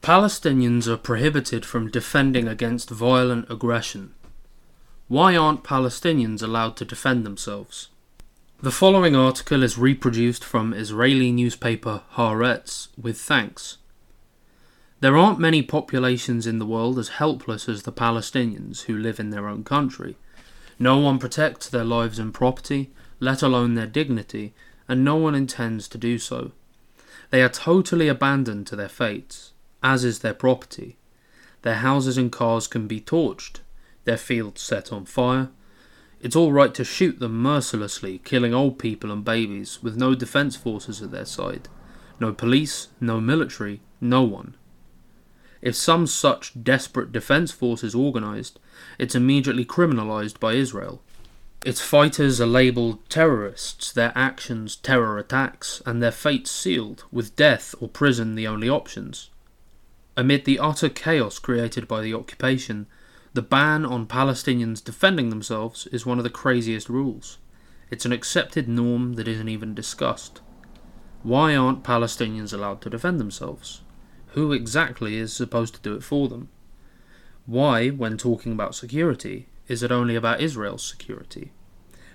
Palestinians are prohibited from defending against violent aggression. Why aren't Palestinians allowed to defend themselves? The following article is reproduced from Israeli newspaper Haaretz with thanks. There aren't many populations in the world as helpless as the Palestinians who live in their own country. No one protects their lives and property, let alone their dignity, and no one intends to do so. They are totally abandoned to their fates, as is their property. Their houses and cars can be torched, their fields set on fire, it's all right to shoot them mercilessly, killing old people and babies, with no defense forces at their side. No police, no military, no one. If some such desperate defense force is organized, it's immediately criminalized by Israel. Its fighters are labeled terrorists, their actions terror attacks, and their fates sealed, with death or prison the only options. Amid the utter chaos created by the occupation, the ban on Palestinians defending themselves is one of the craziest rules. It's an accepted norm that isn't even discussed. Why aren't Palestinians allowed to defend themselves? Who exactly is supposed to do it for them? Why, when talking about security, is it only about Israel's security?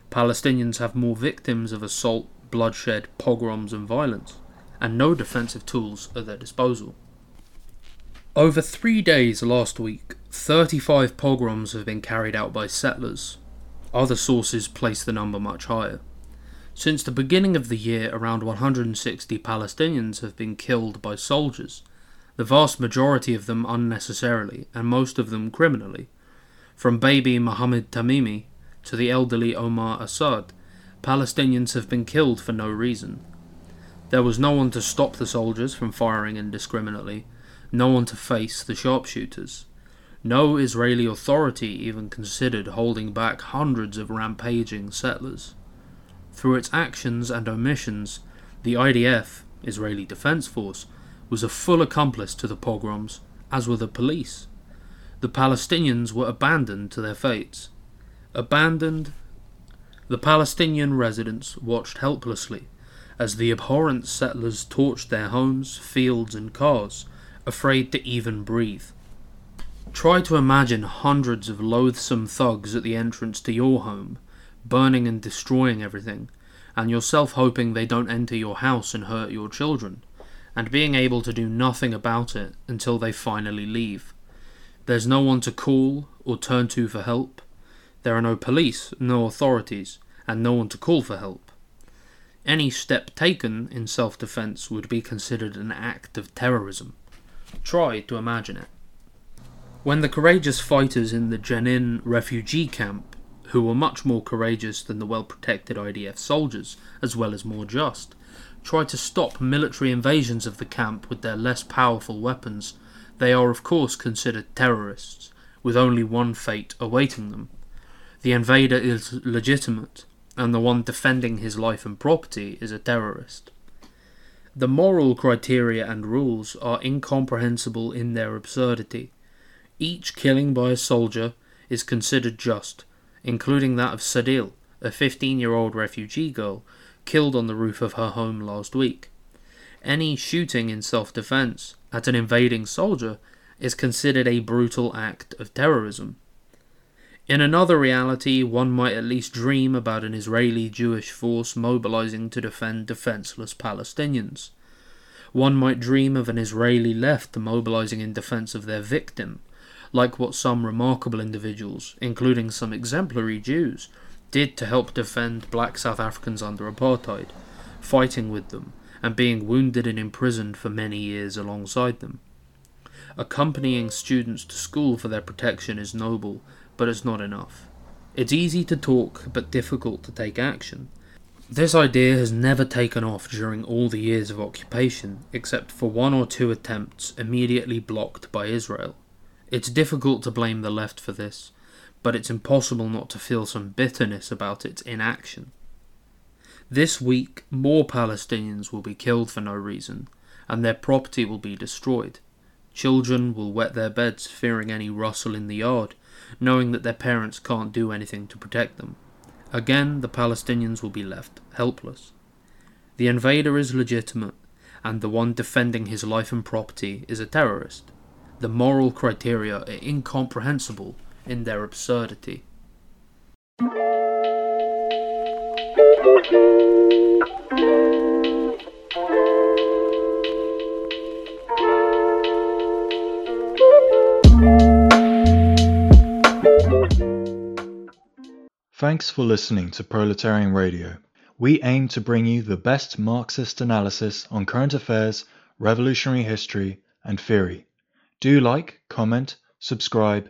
Palestinians have more victims of assault, bloodshed, pogroms, and violence, and no defensive tools at their disposal. Over three days last week, 35 pogroms have been carried out by settlers. Other sources place the number much higher. Since the beginning of the year, around 160 Palestinians have been killed by soldiers, the vast majority of them unnecessarily, and most of them criminally. From baby Mohammed Tamimi to the elderly Omar Assad, Palestinians have been killed for no reason. There was no one to stop the soldiers from firing indiscriminately, no one to face the sharpshooters. No Israeli authority even considered holding back hundreds of rampaging settlers. Through its actions and omissions, the IDF, Israeli Defense Force, was a full accomplice to the pogroms, as were the police. The Palestinians were abandoned to their fates. Abandoned, the Palestinian residents watched helplessly as the abhorrent settlers torched their homes, fields, and cars afraid to even breathe. Try to imagine hundreds of loathsome thugs at the entrance to your home, burning and destroying everything, and yourself hoping they don't enter your house and hurt your children, and being able to do nothing about it until they finally leave. There's no one to call or turn to for help. There are no police, no authorities, and no one to call for help. Any step taken in self defense would be considered an act of terrorism. Try to imagine it. When the courageous fighters in the Jenin refugee camp, who were much more courageous than the well protected IDF soldiers, as well as more just, tried to stop military invasions of the camp with their less powerful weapons, they are of course considered terrorists, with only one fate awaiting them. The invader is legitimate, and the one defending his life and property is a terrorist. The moral criteria and rules are incomprehensible in their absurdity. Each killing by a soldier is considered just, including that of Sadil, a 15 year old refugee girl killed on the roof of her home last week. Any shooting in self defense at an invading soldier is considered a brutal act of terrorism. In another reality, one might at least dream about an Israeli Jewish force mobilizing to defend defenseless Palestinians. One might dream of an Israeli left mobilizing in defense of their victim, like what some remarkable individuals, including some exemplary Jews, did to help defend black South Africans under apartheid, fighting with them and being wounded and imprisoned for many years alongside them. Accompanying students to school for their protection is noble but it's not enough. It's easy to talk, but difficult to take action. This idea has never taken off during all the years of occupation, except for one or two attempts immediately blocked by Israel. It's difficult to blame the left for this, but it's impossible not to feel some bitterness about its inaction. This week, more Palestinians will be killed for no reason, and their property will be destroyed, Children will wet their beds fearing any rustle in the yard, knowing that their parents can't do anything to protect them. Again, the Palestinians will be left helpless. The invader is legitimate, and the one defending his life and property is a terrorist. The moral criteria are incomprehensible in their absurdity. Thanks for listening to Proletarian Radio. We aim to bring you the best Marxist analysis on current affairs, revolutionary history, and theory. Do like, comment, subscribe,